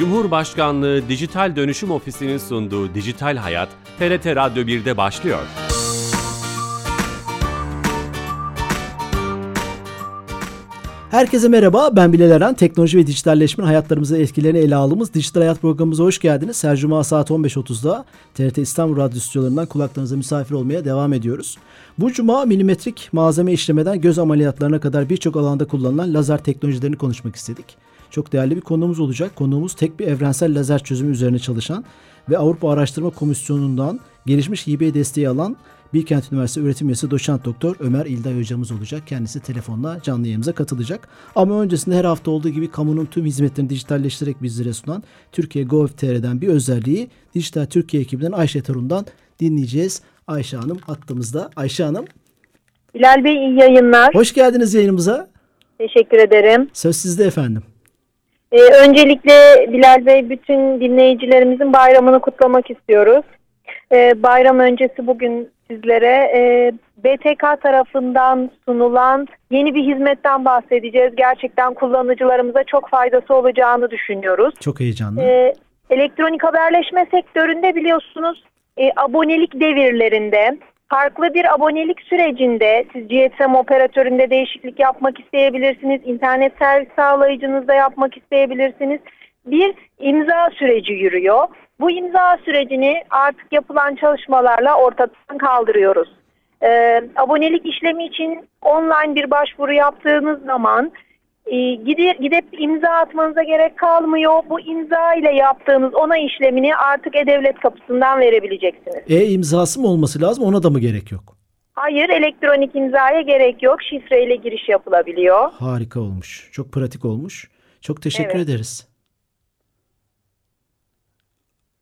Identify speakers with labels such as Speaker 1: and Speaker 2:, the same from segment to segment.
Speaker 1: Cumhurbaşkanlığı Dijital Dönüşüm Ofisi'nin sunduğu Dijital Hayat, TRT Radyo 1'de başlıyor.
Speaker 2: Herkese merhaba, ben Bilal Eren. Teknoloji ve dijitalleşmenin hayatlarımıza etkilerini ele aldığımız Dijital Hayat programımıza hoş geldiniz. Her cuma saat 15.30'da TRT İstanbul Radyo stüdyolarından kulaklarınıza misafir olmaya devam ediyoruz. Bu cuma milimetrik malzeme işlemeden göz ameliyatlarına kadar birçok alanda kullanılan lazer teknolojilerini konuşmak istedik. Çok değerli bir konuğumuz olacak. Konuğumuz tek bir evrensel lazer çözümü üzerine çalışan ve Avrupa Araştırma Komisyonu'ndan gelişmiş hibe desteği alan Bilkent Üniversitesi öğretim üyesi doçent doktor Ömer İlday hocamız olacak. Kendisi telefonla canlı yayınımıza katılacak. Ama öncesinde her hafta olduğu gibi kamunun tüm hizmetlerini dijitalleştirerek bizlere sunan Türkiye Gov.tr'den bir özelliği Dijital Türkiye ekibinden Ayşe Tarun'dan dinleyeceğiz. Ayşe Hanım hattımızda. Ayşe Hanım.
Speaker 3: Bilal Bey iyi yayınlar.
Speaker 2: Hoş geldiniz yayınımıza.
Speaker 3: Teşekkür ederim.
Speaker 2: Söz sizde efendim.
Speaker 3: Ee, öncelikle Bilal Bey bütün dinleyicilerimizin bayramını kutlamak istiyoruz. Ee, bayram öncesi bugün sizlere e, BTK tarafından sunulan yeni bir hizmetten bahsedeceğiz. Gerçekten kullanıcılarımıza çok faydası olacağını düşünüyoruz.
Speaker 2: Çok heyecanlı.
Speaker 3: Ee, elektronik haberleşme sektöründe biliyorsunuz e, abonelik devirlerinde farklı bir abonelik sürecinde siz GSM operatöründe değişiklik yapmak isteyebilirsiniz. internet servis sağlayıcınızda yapmak isteyebilirsiniz. Bir imza süreci yürüyor. Bu imza sürecini artık yapılan çalışmalarla ortadan kaldırıyoruz. Ee, abonelik işlemi için online bir başvuru yaptığınız zaman gidip, gidip imza atmanıza gerek kalmıyor. Bu imza ile yaptığınız onay işlemini artık E-Devlet kapısından verebileceksiniz.
Speaker 2: E-imzası mı olması lazım ona da mı gerek yok?
Speaker 3: Hayır elektronik imzaya gerek yok. Şifreyle giriş yapılabiliyor.
Speaker 2: Harika olmuş. Çok pratik olmuş. Çok teşekkür evet. ederiz.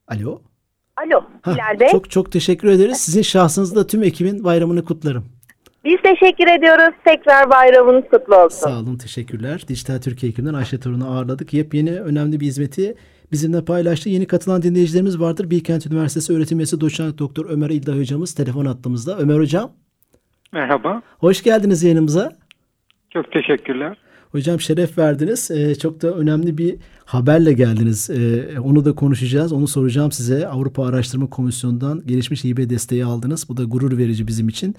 Speaker 2: Alo.
Speaker 3: Alo Bilal Bey.
Speaker 2: Çok çok teşekkür ederiz. Sizin şahsınızda tüm ekibin bayramını kutlarım.
Speaker 3: Biz teşekkür ediyoruz. Tekrar bayramınız kutlu olsun.
Speaker 2: Sağ olun, teşekkürler. Dijital Türkiye ekibinden Ayşe Torun'u ağırladık. Yepyeni önemli bir hizmeti bizimle paylaştı. Yeni katılan dinleyicilerimiz vardır. Bilkent Üniversitesi öğretim üyesi doçent doktor Ömer İlda hocamız telefon attığımızda. Ömer hocam.
Speaker 4: Merhaba.
Speaker 2: Hoş geldiniz yayınımıza.
Speaker 4: Çok teşekkürler.
Speaker 2: Hocam şeref verdiniz. Ee, çok da önemli bir haberle geldiniz. Ee, onu da konuşacağız. Onu soracağım size. Avrupa Araştırma Komisyonu'ndan gelişmiş hibe desteği aldınız. Bu da gurur verici bizim için.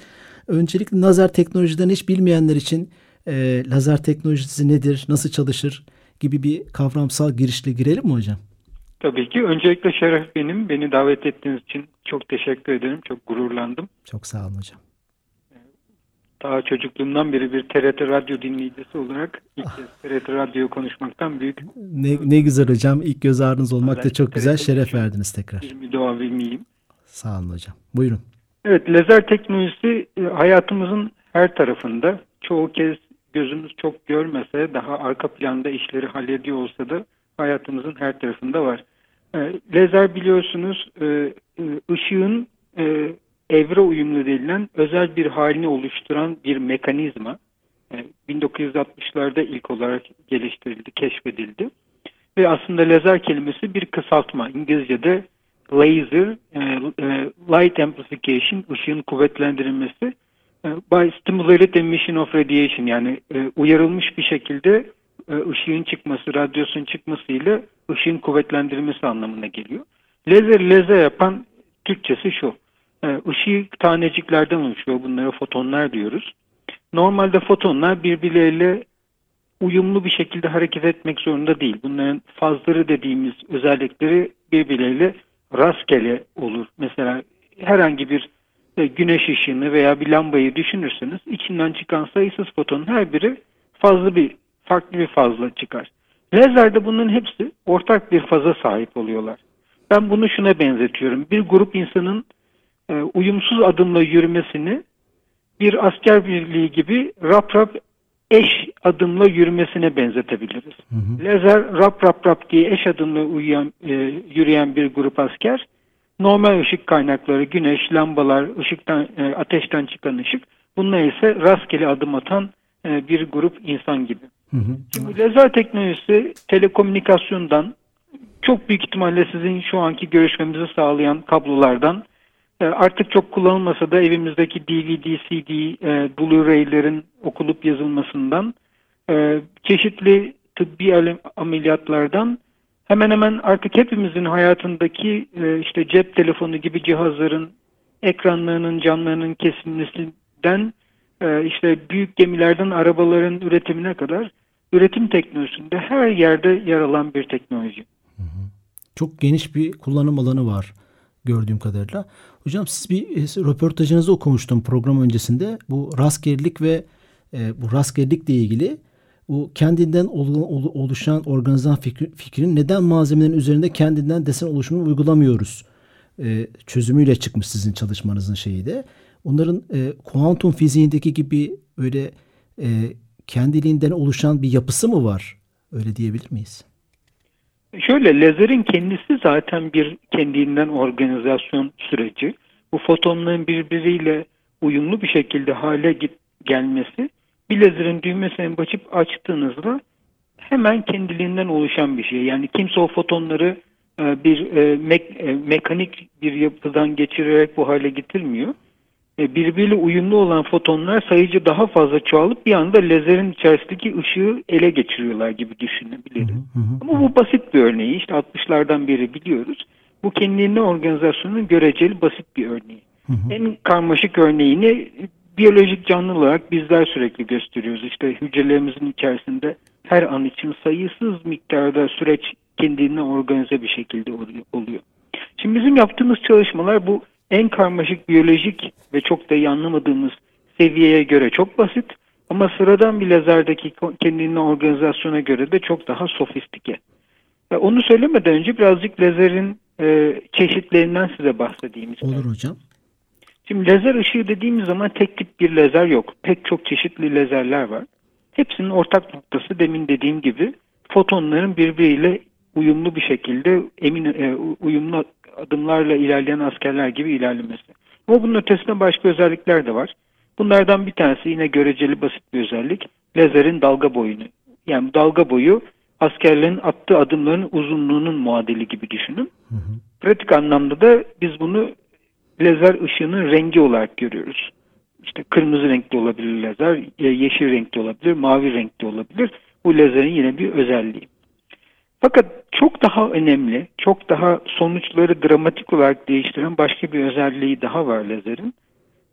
Speaker 2: Öncelikle lazer teknolojiden hiç bilmeyenler için e, lazer teknolojisi nedir, nasıl çalışır gibi bir kavramsal girişle girelim mi hocam?
Speaker 4: Tabii ki. Öncelikle şeref benim. Beni davet ettiğiniz için çok teşekkür ederim. Çok gururlandım.
Speaker 2: Çok sağ olun hocam.
Speaker 4: Daha çocukluğumdan beri bir TRT Radyo dinleyicisi olarak ilk kez TRT Radyo konuşmaktan büyük.
Speaker 2: Ne, ne güzel hocam. İlk göz ağrınız olmak da çok güzel. Şeref verdiniz tekrar.
Speaker 4: Bir müdavim miyim?
Speaker 2: Sağ olun hocam. Buyurun.
Speaker 4: Evet, lazer teknolojisi e, hayatımızın her tarafında. Çoğu kez gözümüz çok görmese, daha arka planda işleri hallediyor olsa da hayatımızın her tarafında var. E, lazer biliyorsunuz e, ışığın evre uyumlu denilen özel bir halini oluşturan bir mekanizma. 1960'larda ilk olarak geliştirildi, keşfedildi. Ve aslında lazer kelimesi bir kısaltma. İngilizce'de laser, e, e, light amplification, ışığın kuvvetlendirilmesi e, by stimulated emission of radiation yani e, uyarılmış bir şekilde e, ışığın çıkması, radyasyonun çıkmasıyla ışığın kuvvetlendirilmesi anlamına geliyor. Lazer lazer yapan Türkçesi şu. E, ışık taneciklerden oluşuyor. Bunlara fotonlar diyoruz. Normalde fotonlar birbirleriyle uyumlu bir şekilde hareket etmek zorunda değil. Bunların fazları dediğimiz özellikleri birbirleriyle rastgele olur. Mesela herhangi bir e, güneş ışığını veya bir lambayı düşünürseniz içinden çıkan sayısız fotonun her biri fazla bir farklı bir fazla çıkar. Lazerde bunun hepsi ortak bir faza sahip oluyorlar. Ben bunu şuna benzetiyorum. Bir grup insanın e, uyumsuz adımla yürümesini bir asker birliği gibi rap rap eş adımla yürümesine benzetebiliriz. Hı hı. Lazer rap rap rap diye eş adımla uyuyan, e, yürüyen bir grup asker normal ışık kaynakları, güneş, lambalar, ışıktan, e, ateşten çıkan ışık bunlar ise rastgele adım atan e, bir grup insan gibi. Hı hı. Şimdi lazer teknolojisi telekomünikasyondan çok büyük ihtimalle sizin şu anki görüşmemizi sağlayan kablolardan artık çok kullanılmasa da evimizdeki DVD, CD, e, Blu-ray'lerin okulup yazılmasından e, çeşitli tıbbi ameliyatlardan hemen hemen artık hepimizin hayatındaki e, işte cep telefonu gibi cihazların ekranlarının camlarının kesilmesinden e, işte büyük gemilerden arabaların üretimine kadar üretim teknolojisinde her yerde yer alan bir teknoloji.
Speaker 2: Çok geniş bir kullanım alanı var gördüğüm kadarıyla. Hocam siz bir e, röportajınızı okumuştum program öncesinde. Bu rastgelelik ve e, bu rastgelelikle ilgili bu kendinden oluşan organizan fikri, fikrin neden malzemelerin üzerinde kendinden desen oluşumunu uygulamıyoruz e, çözümüyle çıkmış sizin çalışmanızın şeyi de. Onların e, kuantum fiziğindeki gibi öyle e, kendiliğinden oluşan bir yapısı mı var? Öyle diyebilir miyiz?
Speaker 4: Şöyle lazerin kendisi zaten bir kendinden organizasyon süreci. Bu fotonların birbiriyle uyumlu bir şekilde hale gelmesi bir lazerin düğmesini basıp açtığınızda hemen kendiliğinden oluşan bir şey. Yani kimse o fotonları e, bir e, e, mekanik bir yapıdan geçirerek bu hale getirmiyor. Birbiriyle uyumlu olan fotonlar sayıcı daha fazla çoğalıp bir anda lazerin içerisindeki ışığı ele geçiriyorlar gibi düşünebiliriz. Hı hı hı. Ama bu basit bir örneği. İşte 60'lardan beri biliyoruz. Bu kendiliğinden organizasyonun göreceli basit bir örneği. Hı hı. En karmaşık örneğini biyolojik canlı olarak bizler sürekli gösteriyoruz. İşte hücrelerimizin içerisinde her an için sayısız miktarda süreç kendine organize bir şekilde oluyor. Şimdi bizim yaptığımız çalışmalar bu en karmaşık biyolojik ve çok da iyi anlamadığımız seviyeye göre çok basit ama sıradan bir lazerdeki kendine organizasyona göre de çok daha sofistike. Ve onu söylemeden önce birazcık lazerin e, çeşitlerinden size bahsedeyim.
Speaker 2: Olur hocam.
Speaker 4: Şimdi lazer ışığı dediğimiz zaman tek tip bir lazer yok. Pek çok çeşitli lazerler var. Hepsinin ortak noktası demin dediğim gibi fotonların birbiriyle uyumlu bir şekilde emin e, uyumlu adımlarla ilerleyen askerler gibi ilerlemesi. Ama bunun ötesinde başka özellikler de var. Bunlardan bir tanesi yine göreceli basit bir özellik. Lazerin dalga boyunu. Yani dalga boyu askerlerin attığı adımların uzunluğunun muadili gibi düşünün. Hı hı. Pratik anlamda da biz bunu lazer ışığının rengi olarak görüyoruz. İşte kırmızı renkli olabilir lazer, yeşil renkli olabilir, mavi renkli olabilir. Bu lazerin yine bir özelliği. Fakat çok daha önemli, çok daha sonuçları dramatik olarak değiştiren başka bir özelliği daha var lazerin.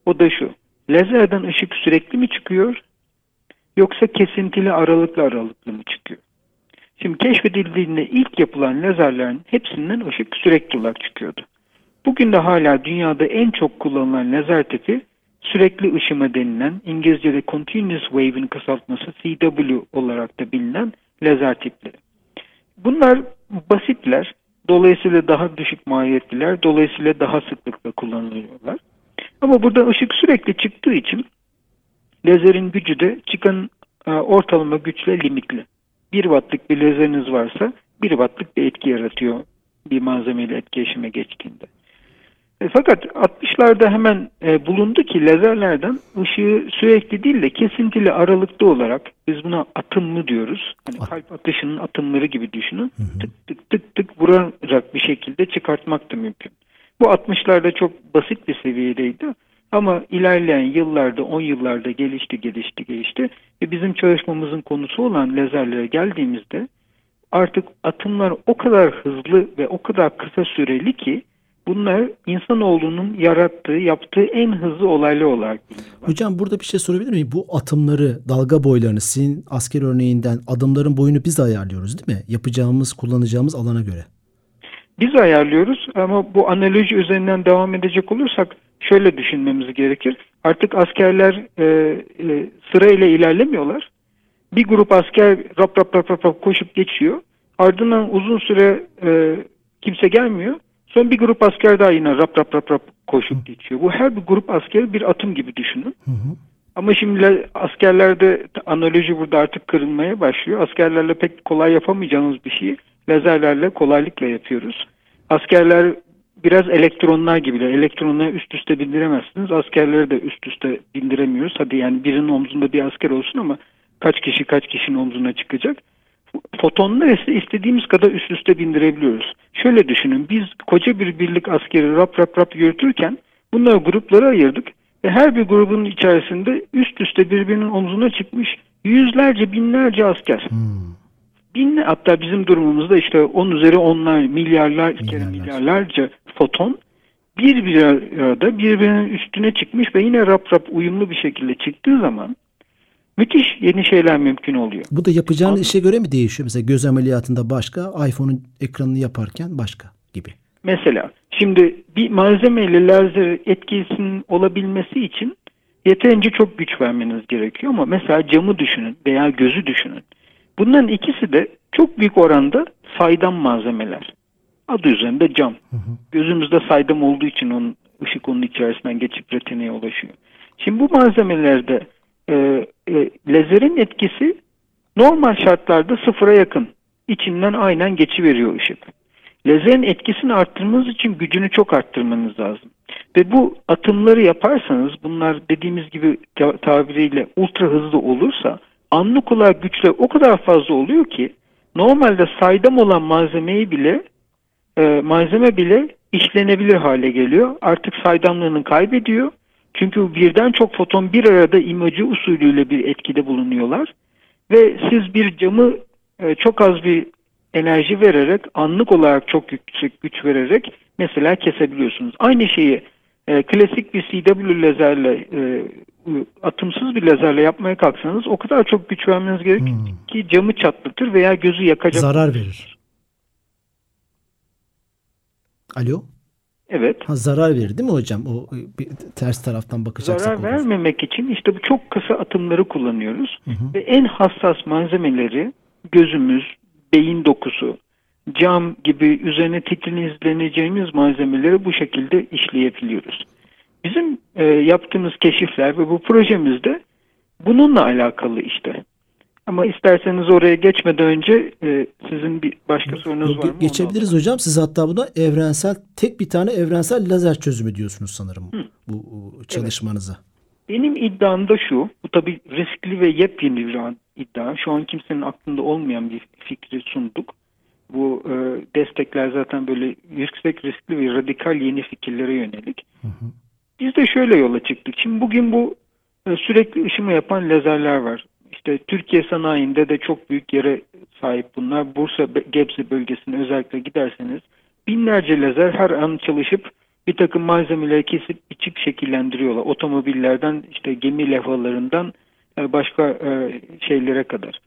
Speaker 4: O da şu. Lazerden ışık sürekli mi çıkıyor yoksa kesintili aralıklı aralıklı mı çıkıyor? Şimdi keşfedildiğinde ilk yapılan lazerlerin hepsinden ışık sürekli olarak çıkıyordu. Bugün de hala dünyada en çok kullanılan lazer tipi sürekli ışıma denilen İngilizce'de Continuous Wave'in kısaltması CW olarak da bilinen lazer tipleri. Bunlar basitler, dolayısıyla daha düşük maliyetliler, dolayısıyla daha sıklıkla kullanılıyorlar. Ama burada ışık sürekli çıktığı için lazerin gücü de çıkan e, ortalama güçle limitli. 1 wattlık bir lazeriniz varsa 1 wattlık bir etki yaratıyor bir malzemeyle etkileşime geçtiğinde. E, fakat 60'larda hemen e, bulundu ki lazerlerden ışığı sürekli değil de kesintili aralıklı olarak biz buna atımlı diyoruz. Hani kalp atışının atımları gibi düşünün. Hı hı. Tık tık tık tık vuracak bir şekilde çıkartmak da mümkün. Bu 60'larda çok basit bir seviyedeydi. Ama ilerleyen yıllarda, 10 yıllarda gelişti, gelişti, gelişti. Ve bizim çalışmamızın konusu olan lazerlere geldiğimizde artık atımlar o kadar hızlı ve o kadar kısa süreli ki Bunlar insanoğlunun yarattığı, yaptığı en hızlı olaylar olarak.
Speaker 2: Hocam burada bir şey sorabilir miyim? Bu atımları, dalga boylarını sizin asker örneğinden adımların boyunu biz ayarlıyoruz değil mi? Yapacağımız, kullanacağımız alana göre.
Speaker 4: Biz ayarlıyoruz ama bu analoji üzerinden devam edecek olursak şöyle düşünmemiz gerekir. Artık askerler e, e, sırayla ilerlemiyorlar. Bir grup asker rap rap rap rap, rap koşup geçiyor. Ardından uzun süre e, kimse gelmiyor. Son bir grup asker daha yine rap rap rap rap koşup geçiyor. Bu her bir grup asker bir atım gibi düşünün. Hı hı. Ama şimdi askerlerde analoji burada artık kırılmaya başlıyor. Askerlerle pek kolay yapamayacağınız bir şeyi lazerlerle kolaylıkla yapıyoruz. Askerler biraz elektronlar gibiler. Elektronları üst üste bindiremezsiniz. Askerleri de üst üste bindiremiyoruz. Hadi yani birinin omzunda bir asker olsun ama kaç kişi kaç kişinin omzuna çıkacak fotonları ise istediğimiz kadar üst üste bindirebiliyoruz. Şöyle düşünün biz koca bir birlik askeri rap rap rap yürütürken bunları gruplara ayırdık ve her bir grubun içerisinde üst üste birbirinin omzuna çıkmış yüzlerce binlerce asker. Hmm. bin hatta bizim durumumuzda işte 10 üzeri onlar milyarlar
Speaker 2: Milyarlar.
Speaker 4: milyarlarca foton bir bir arada birbirinin üstüne çıkmış ve yine rap rap uyumlu bir şekilde çıktığı zaman müthiş yeni şeyler mümkün oluyor.
Speaker 2: Bu da yapacağın
Speaker 4: Anladım.
Speaker 2: işe göre mi değişiyor? Mesela göz ameliyatında başka, iPhone'un ekranını yaparken başka gibi.
Speaker 4: Mesela şimdi bir malzemeyle lazer etkisinin olabilmesi için yeterince çok güç vermeniz gerekiyor ama mesela camı düşünün veya gözü düşünün. Bunların ikisi de çok büyük oranda saydam malzemeler. Adı üzerinde cam. Gözümüzde saydam olduğu için onun ışık onun içerisinden geçip retineye ulaşıyor. Şimdi bu malzemelerde e, e, lazerin etkisi normal şartlarda sıfıra yakın. İçinden aynen geçiveriyor ışık. Lazerin etkisini arttırmanız için gücünü çok arttırmanız lazım. Ve bu atımları yaparsanız bunlar dediğimiz gibi ta- tabiriyle ultra hızlı olursa anlık olarak güçler o kadar fazla oluyor ki normalde saydam olan malzemeyi bile e, malzeme bile işlenebilir hale geliyor. Artık saydamlığını kaybediyor. Çünkü birden çok foton bir arada imajı usulüyle bir etkide bulunuyorlar. Ve siz bir camı e, çok az bir enerji vererek anlık olarak çok yüksek güç vererek mesela kesebiliyorsunuz. Aynı şeyi e, klasik bir CW lazerle e, atımsız bir lazerle yapmaya kalksanız o kadar çok güç vermeniz gerekir
Speaker 2: Hmm.
Speaker 4: ki camı çatlatır veya gözü yakacak.
Speaker 2: Zarar verir. Alo?
Speaker 4: Evet.
Speaker 2: Ha, zarar verir değil mi hocam? O e, bir ters taraftan bakacaksak
Speaker 4: Zarar vermemek için işte bu çok kısa atımları kullanıyoruz.
Speaker 2: Hı hı.
Speaker 4: Ve en hassas malzemeleri gözümüz, beyin dokusu, cam gibi üzerine titrinizleneceğimiz malzemeleri bu şekilde işleyebiliyoruz. Bizim e, yaptığımız keşifler ve bu projemizde bununla alakalı işte. Ama isterseniz oraya geçmeden önce e, sizin bir başka sorunuz var mı?
Speaker 2: ge- geçebiliriz hocam. Siz hatta buna evrensel tek bir tane evrensel lazer çözümü diyorsunuz sanırım bu, bu çalışmanıza.
Speaker 4: Benim iddiam da şu, bu tabii riskli ve yepyeni bir iddia. Şu an kimsenin aklında olmayan bir fikri sunduk. Bu e, destekler zaten böyle yüksek riskli ve radikal yeni fikirlere yönelik. Biz de şöyle yola çıktık. Şimdi bugün bu e, sürekli ışıma yapan lazerler var. İşte Türkiye sanayinde de çok büyük yere sahip bunlar. Bursa, Gebze bölgesine özellikle giderseniz binlerce lazer her an çalışıp bir takım malzemeleri kesip biçip şekillendiriyorlar. Otomobillerden işte gemi levhalarından e, başka e, şeylere kadar.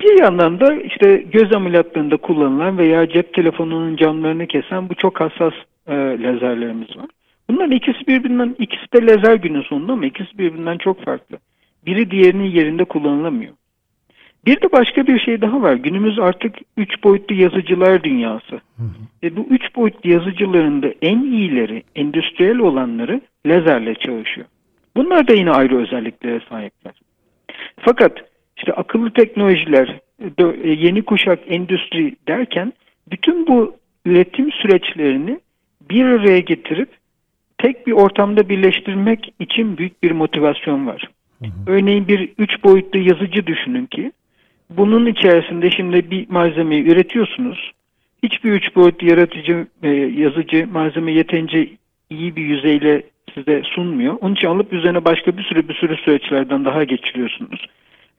Speaker 4: Bir yandan da işte göz ameliyatlarında kullanılan veya cep telefonunun camlarını kesen bu çok hassas e, lazerlerimiz var. Bunların ikisi birbirinden, ikisi de lazer günün sonunda ama ikisi birbirinden çok farklı. Biri diğerinin yerinde kullanılamıyor. Bir de başka bir şey daha var. Günümüz artık üç boyutlu yazıcılar dünyası. Ve bu üç boyutlu yazıcıların da en iyileri, endüstriyel olanları lazerle çalışıyor. Bunlar da yine ayrı özelliklere sahipler. Fakat işte akıllı teknolojiler, dö- e, yeni kuşak endüstri derken bütün bu üretim süreçlerini bir araya getirip tek bir ortamda birleştirmek için büyük bir motivasyon var. Örneğin bir üç boyutlu yazıcı düşünün ki bunun içerisinde şimdi bir malzemeyi üretiyorsunuz. Hiçbir üç boyutlu yaratıcı e, yazıcı malzeme yeterince iyi bir yüzeyle size sunmuyor. Onun için alıp üzerine başka bir sürü bir sürü süreçlerden daha geçiriyorsunuz.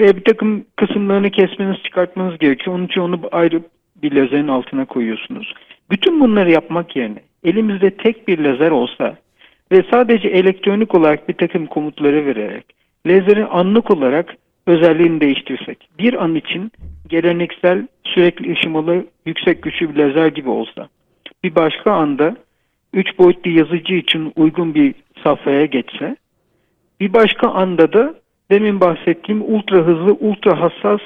Speaker 4: Ve bir takım kısımlarını kesmeniz, çıkartmanız gerekiyor. Onun için onu ayrı bir lazerin altına koyuyorsunuz. Bütün bunları yapmak yerine elimizde tek bir lazer olsa ve sadece elektronik olarak bir takım komutları vererek lazerin anlık olarak özelliğini değiştirsek. Bir an için geleneksel sürekli ışımalı yüksek güçlü bir lazer gibi olsa. Bir başka anda 3 boyutlu yazıcı için uygun bir safhaya geçse. Bir başka anda da demin bahsettiğim ultra hızlı, ultra hassas,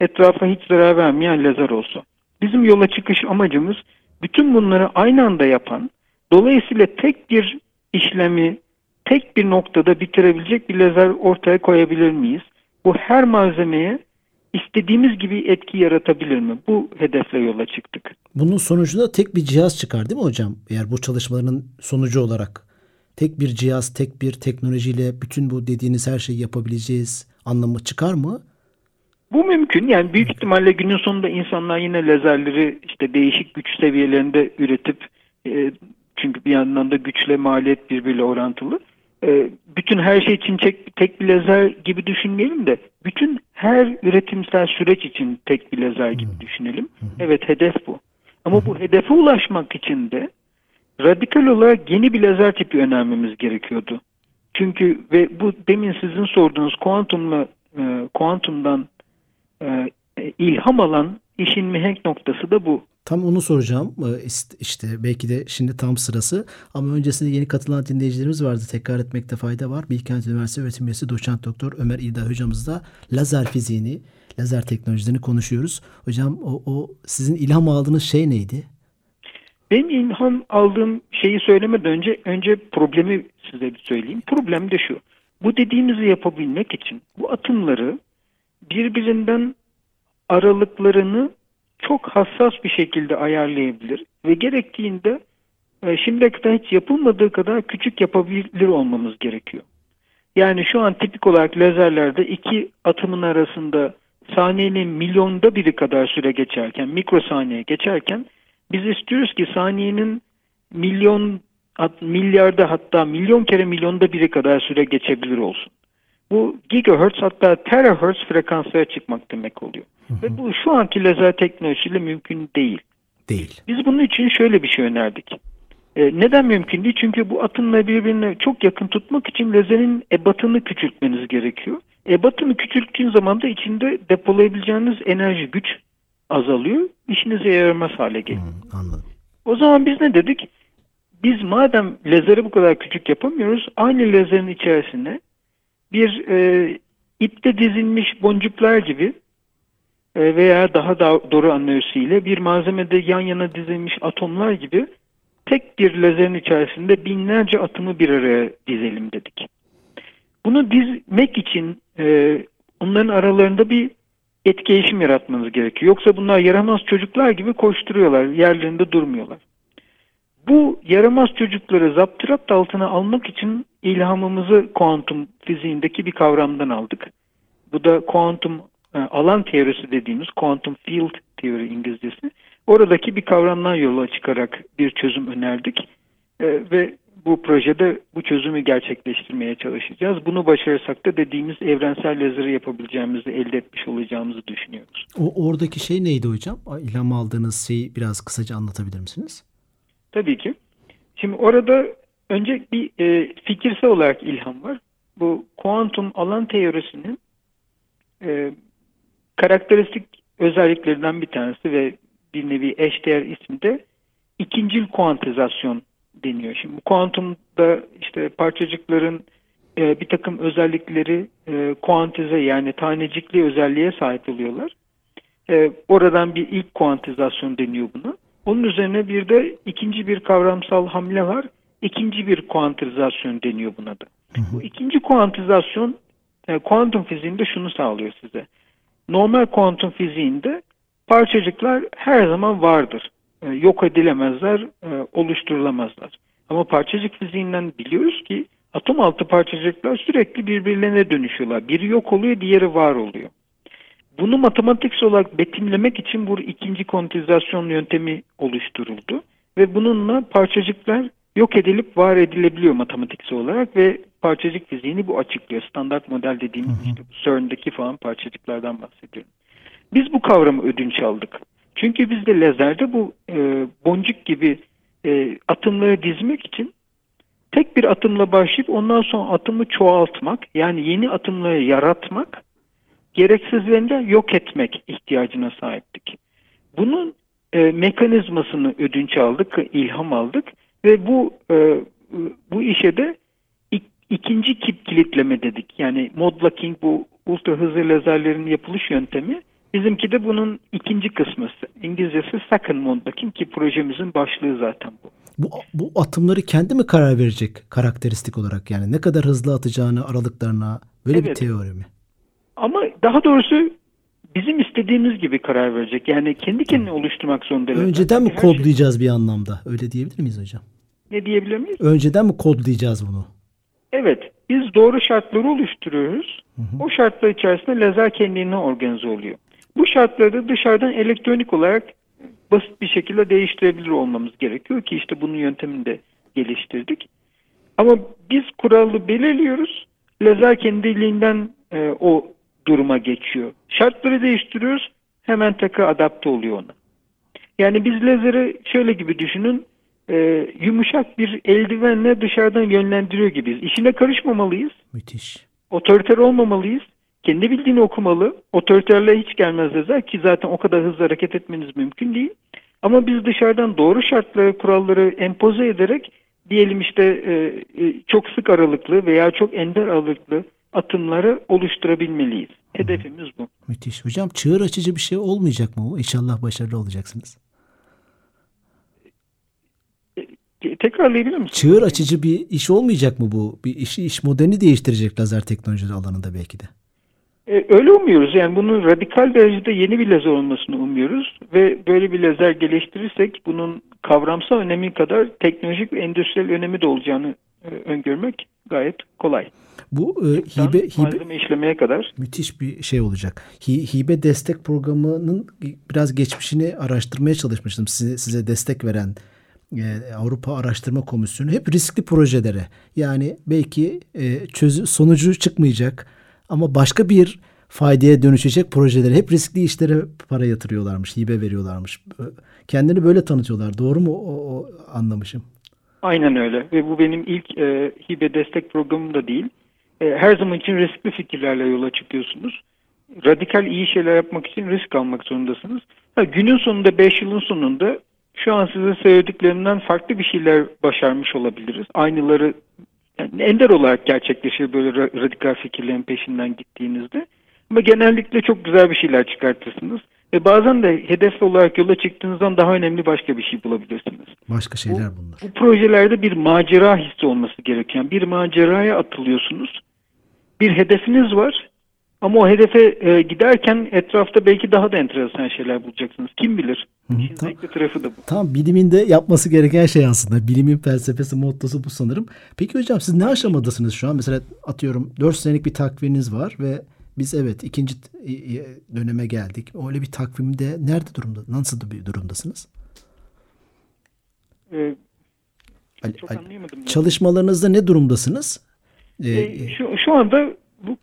Speaker 4: etrafa hiç zarar vermeyen lazer olsa. Bizim yola çıkış amacımız bütün bunları aynı anda yapan, dolayısıyla tek bir işlemi tek bir noktada bitirebilecek bir lazer ortaya koyabilir miyiz? Bu her malzemeye istediğimiz gibi etki yaratabilir mi? Bu hedefle yola çıktık.
Speaker 2: Bunun sonucunda tek bir cihaz çıkar değil mi hocam? Eğer bu çalışmaların sonucu olarak tek bir cihaz, tek bir teknolojiyle bütün bu dediğiniz her şeyi yapabileceğiz anlamı çıkar mı?
Speaker 4: Bu mümkün. Yani büyük ihtimalle günün sonunda insanlar yine lazerleri işte değişik güç seviyelerinde üretip e, çünkü bir yandan da güçle maliyet birbiriyle orantılı. E, bütün her şey için tek, tek bir lazer gibi düşünmeyelim de bütün her üretimsel süreç için tek bir lazer gibi düşünelim. Evet hedef bu. Ama bu hedefe ulaşmak için de radikal olarak yeni bir lazer tipi önermemiz gerekiyordu. Çünkü ve bu demin sizin sorduğunuz kuantumla e, kuantumdan e, ilham alan işin mihenk noktası da bu.
Speaker 2: Tam onu soracağım. Ee, işte belki de şimdi tam sırası. Ama öncesinde yeni katılan dinleyicilerimiz vardı. Tekrar etmekte fayda var. Bilkent Üniversitesi öğretim üyesi doçent doktor Ömer İda hocamızla lazer fiziğini, lazer teknolojilerini konuşuyoruz. Hocam o, o sizin ilham aldığınız şey neydi?
Speaker 4: Benim ilham aldığım şeyi söylemeden önce önce problemi size bir söyleyeyim. Problem de şu. Bu dediğimizi yapabilmek için bu atımları birbirinden aralıklarını çok hassas bir şekilde ayarlayabilir ve gerektiğinde e, şimdiye kadar hiç yapılmadığı kadar küçük yapabilir olmamız gerekiyor. Yani şu an tipik olarak lazerlerde iki atımın arasında saniyenin milyonda biri kadar süre geçerken, mikrosaniye geçerken biz istiyoruz ki saniyenin milyon milyarda hatta milyon kere milyonda biri kadar süre geçebilir olsun. Bu gigahertz hatta terahertz frekanslara çıkmak demek oluyor. Hı hı. Ve bu şu anki lazer teknolojisiyle mümkün değil.
Speaker 2: Değil.
Speaker 4: Biz bunun için şöyle bir şey önerdik. Ee, neden mümkün değil? Çünkü bu atımla birbirine çok yakın tutmak için lazerin ebatını küçültmeniz gerekiyor. Ebatını küçülttüğün zaman da içinde depolayabileceğiniz enerji, güç azalıyor. İşinize yaramaz hale geliyor.
Speaker 2: Hı, anladım.
Speaker 4: O zaman biz ne dedik? Biz madem lazeri bu kadar küçük yapamıyoruz, aynı lazerin içerisine bir e, ipte dizilmiş boncuklar gibi e, veya daha da doğru anlayışıyla bir malzemede yan yana dizilmiş atomlar gibi tek bir lazerin içerisinde binlerce atomu bir araya dizelim dedik. Bunu dizmek için e, onların aralarında bir etkileşim yaratmanız gerekiyor. Yoksa bunlar yaramaz çocuklar gibi koşturuyorlar, yerlerinde durmuyorlar. Bu yaramaz çocukları zaptırapt altına almak için ilhamımızı kuantum fiziğindeki bir kavramdan aldık. Bu da kuantum e, alan teorisi dediğimiz quantum field teori İngilizcesi. Oradaki bir kavramdan yola çıkarak bir çözüm önerdik. E, ve bu projede bu çözümü gerçekleştirmeye çalışacağız. Bunu başarırsak da dediğimiz evrensel lazeri yapabileceğimizi elde etmiş olacağımızı düşünüyoruz.
Speaker 2: O oradaki şey neydi hocam? İlham aldığınız şeyi biraz kısaca anlatabilir misiniz?
Speaker 4: Tabii ki. Şimdi orada önce bir e, fikirsel olarak ilham var. Bu kuantum alan teorisinin e, karakteristik özelliklerinden bir tanesi ve bir nevi eşdeğer ismi de ikincil kuantizasyon deniyor. Şimdi kuantumda işte parçacıkların e, bir takım özellikleri e, kuantize yani tanecikli özelliğe sahip oluyorlar. E, oradan bir ilk kuantizasyon deniyor buna. Onun üzerine bir de ikinci bir kavramsal hamle var. İkinci bir kuantizasyon deniyor buna da. Hı hı. Bu ikinci kuantizasyon e, kuantum fiziğinde şunu sağlıyor size. Normal kuantum fiziğinde parçacıklar her zaman vardır. E, yok edilemezler, e, oluşturulamazlar. Ama parçacık fiziğinden biliyoruz ki atom altı parçacıklar sürekli birbirlerine dönüşüyorlar. Biri yok oluyor, diğeri var oluyor. Bunu matematiksel olarak betimlemek için bu ikinci kontizasyon yöntemi oluşturuldu. Ve bununla parçacıklar yok edilip var edilebiliyor matematiksel olarak ve parçacık fiziğini bu açıklıyor. Standart model dediğimiz hı hı. işte CERN'deki falan parçacıklardan bahsediyorum. Biz bu kavramı ödünç aldık. Çünkü bizde lazerde bu e, boncuk gibi e, atımları dizmek için tek bir atımla başlayıp ondan sonra atımı çoğaltmak yani yeni atımları yaratmak gereksizlerini de yok etmek ihtiyacına sahiptik. Bunun e, mekanizmasını ödünç aldık, ilham aldık ve bu e, bu işe de ik, ikinci kip kilitleme dedik. Yani mod locking bu ultra hızlı lazerlerin yapılış yöntemi. Bizimki de bunun ikinci kısmı. İngilizcesi second mod locking ki projemizin başlığı zaten bu.
Speaker 2: Bu, bu atımları kendi mi karar verecek karakteristik olarak? Yani ne kadar hızlı atacağını, aralıklarına böyle evet. bir teori mi?
Speaker 4: Ama daha doğrusu bizim istediğimiz gibi karar verecek. Yani kendi kendini oluşturmak zorunda.
Speaker 2: Önceden mi kodlayacağız şey... bir anlamda? Öyle diyebilir miyiz hocam?
Speaker 4: Ne diyebilir miyiz?
Speaker 2: Önceden mi kodlayacağız bunu?
Speaker 4: Evet. Biz doğru şartları oluşturuyoruz. Hı hı. O şartlar içerisinde lazer kendini organize oluyor. Bu şartları da dışarıdan elektronik olarak basit bir şekilde değiştirebilir olmamız gerekiyor ki işte bunun yöntemini de geliştirdik. Ama biz kuralı belirliyoruz. Lazer kendiliğinden e, o duruma geçiyor. Şartları değiştiriyoruz hemen takı adapte oluyor ona. Yani biz lazeri şöyle gibi düşünün e, yumuşak bir eldivenle dışarıdan yönlendiriyor gibiyiz. İşine karışmamalıyız.
Speaker 2: Müthiş.
Speaker 4: Otoriter olmamalıyız. Kendi bildiğini okumalı. Otoriterle hiç gelmez lazer ki zaten o kadar hızlı hareket etmeniz mümkün değil. Ama biz dışarıdan doğru şartları, kuralları empoze ederek diyelim işte e, e, çok sık aralıklı veya çok ender aralıklı atımları oluşturabilmeliyiz. Hedefimiz bu.
Speaker 2: Müthiş. Hocam çığır açıcı bir şey olmayacak mı bu? İnşallah başarılı olacaksınız.
Speaker 4: E, tekrarlayabilir misin?
Speaker 2: Çığır açıcı bir iş olmayacak mı bu? Bir işi iş modelini değiştirecek lazer teknolojileri alanında belki de.
Speaker 4: E, öyle umuyoruz. Yani bunun radikal derecede yeni bir lazer olmasını umuyoruz ve böyle bir lazer geliştirirsek bunun kavramsal önemi kadar teknolojik ve endüstriyel önemi de olacağını e, öngörmek gayet kolay.
Speaker 2: Bu e, hibe, hibe
Speaker 4: malzeme işlemeye kadar
Speaker 2: müthiş bir şey olacak. Hi, hibe destek programının biraz geçmişini araştırmaya çalışmıştım. Size, size destek veren e, Avrupa Araştırma Komisyonu hep riskli projelere. Yani belki e, çözü, sonucu çıkmayacak ama başka bir faydaya dönüşecek projelere hep riskli işlere para yatırıyorlarmış, hibe veriyorlarmış. Kendini böyle tanıtıyorlar. Doğru mu o, o anlamışım?
Speaker 4: Aynen öyle ve bu benim ilk e, hibe destek programım da değil. E, her zaman için riskli fikirlerle yola çıkıyorsunuz. Radikal iyi şeyler yapmak için risk almak zorundasınız. Ha, günün sonunda 5 yılın sonunda şu an size söylediklerimden farklı bir şeyler başarmış olabiliriz. Aynıları yani ender olarak gerçekleşir böyle radikal fikirlerin peşinden gittiğinizde. Ama genellikle çok güzel bir şeyler çıkartırsınız. Ve bazen de hedef olarak yola çıktığınızdan daha önemli başka bir şey bulabilirsiniz.
Speaker 2: Başka şeyler bunlar.
Speaker 4: Bu, bu projelerde bir macera hissi olması gereken bir maceraya atılıyorsunuz. Bir hedefiniz var ama o hedefe e, giderken etrafta belki daha da enteresan şeyler bulacaksınız. Kim bilir? İşin tam, tarafı da bu.
Speaker 2: Tam bilimin de yapması gereken şey aslında. Bilimin felsefesi, mottosu bu sanırım. Peki hocam siz ne aşamadasınız şu an? Mesela atıyorum 4 senelik bir takviminiz var ve biz evet ikinci döneme geldik. Öyle bir takvimde nerede durumda, nasıl bir durumdasınız?
Speaker 4: Ee, Ali, çok Ali, anlayamadım.
Speaker 2: Çalışmalarınızda ne durumdasınız?
Speaker 4: Ee, ee, şu, şu anda bu,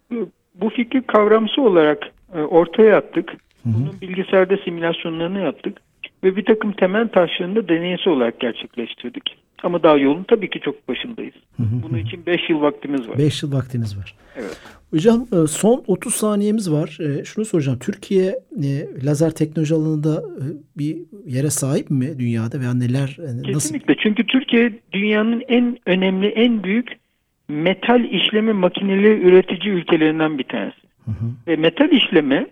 Speaker 4: bu fikri kavramsı olarak e, ortaya attık. Hı. Bunun bilgisayarda simülasyonlarını yaptık. Ve bir takım temel taşlarını da olarak gerçekleştirdik. Ama daha yolun tabii ki çok başındayız. Bunun için 5 yıl vaktimiz var.
Speaker 2: 5 yıl vaktiniz var.
Speaker 4: Evet.
Speaker 2: Hocam e, son 30 saniyemiz var. E, şunu soracağım. Türkiye e, lazer teknoloji alanında bir yere sahip mi dünyada veya neler?
Speaker 4: Nasıl? Kesinlikle. Çünkü Türkiye dünyanın en önemli, en büyük metal işleme makineleri üretici ülkelerinden bir tanesi. Hı hı. Ve metal işleme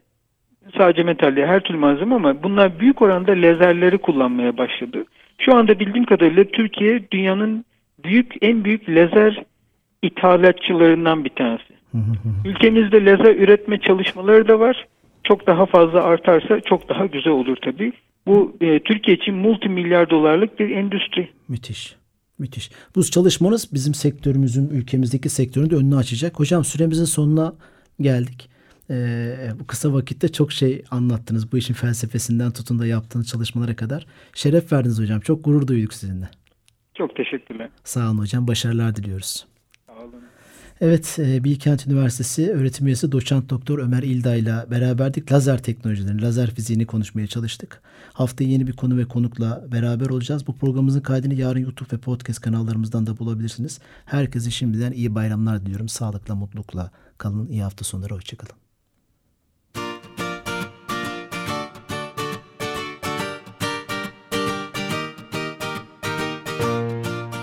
Speaker 4: sadece metal değil her türlü malzeme ama bunlar büyük oranda lazerleri kullanmaya başladı. Şu anda bildiğim kadarıyla Türkiye dünyanın büyük en büyük lazer ithalatçılarından bir tanesi. Ülkemizde lazer üretme çalışmaları da var. Çok daha fazla artarsa çok daha güzel olur tabii. Bu e, Türkiye için multimilyar dolarlık bir endüstri.
Speaker 2: Müthiş. Müthiş. Bu çalışmanız bizim sektörümüzün, ülkemizdeki sektörün de önünü açacak. Hocam süremizin sonuna geldik. Ee, bu kısa vakitte çok şey anlattınız. Bu işin felsefesinden tutun da yaptığınız çalışmalara kadar. Şeref verdiniz hocam. Çok gurur duyduk sizinle.
Speaker 4: Çok teşekkürler.
Speaker 2: Sağ olun hocam. Başarılar diliyoruz.
Speaker 4: Sağ olun.
Speaker 2: Evet, e, Bilkent Üniversitesi öğretim üyesi doçent doktor Ömer İlda ile beraberdik. Lazer teknolojilerini, lazer fiziğini konuşmaya çalıştık. Haftaya yeni bir konu ve konukla beraber olacağız. Bu programımızın kaydını yarın YouTube ve podcast kanallarımızdan da bulabilirsiniz. Herkese şimdiden iyi bayramlar diliyorum. Sağlıkla, mutlulukla kalın. İyi hafta sonları. Hoşçakalın.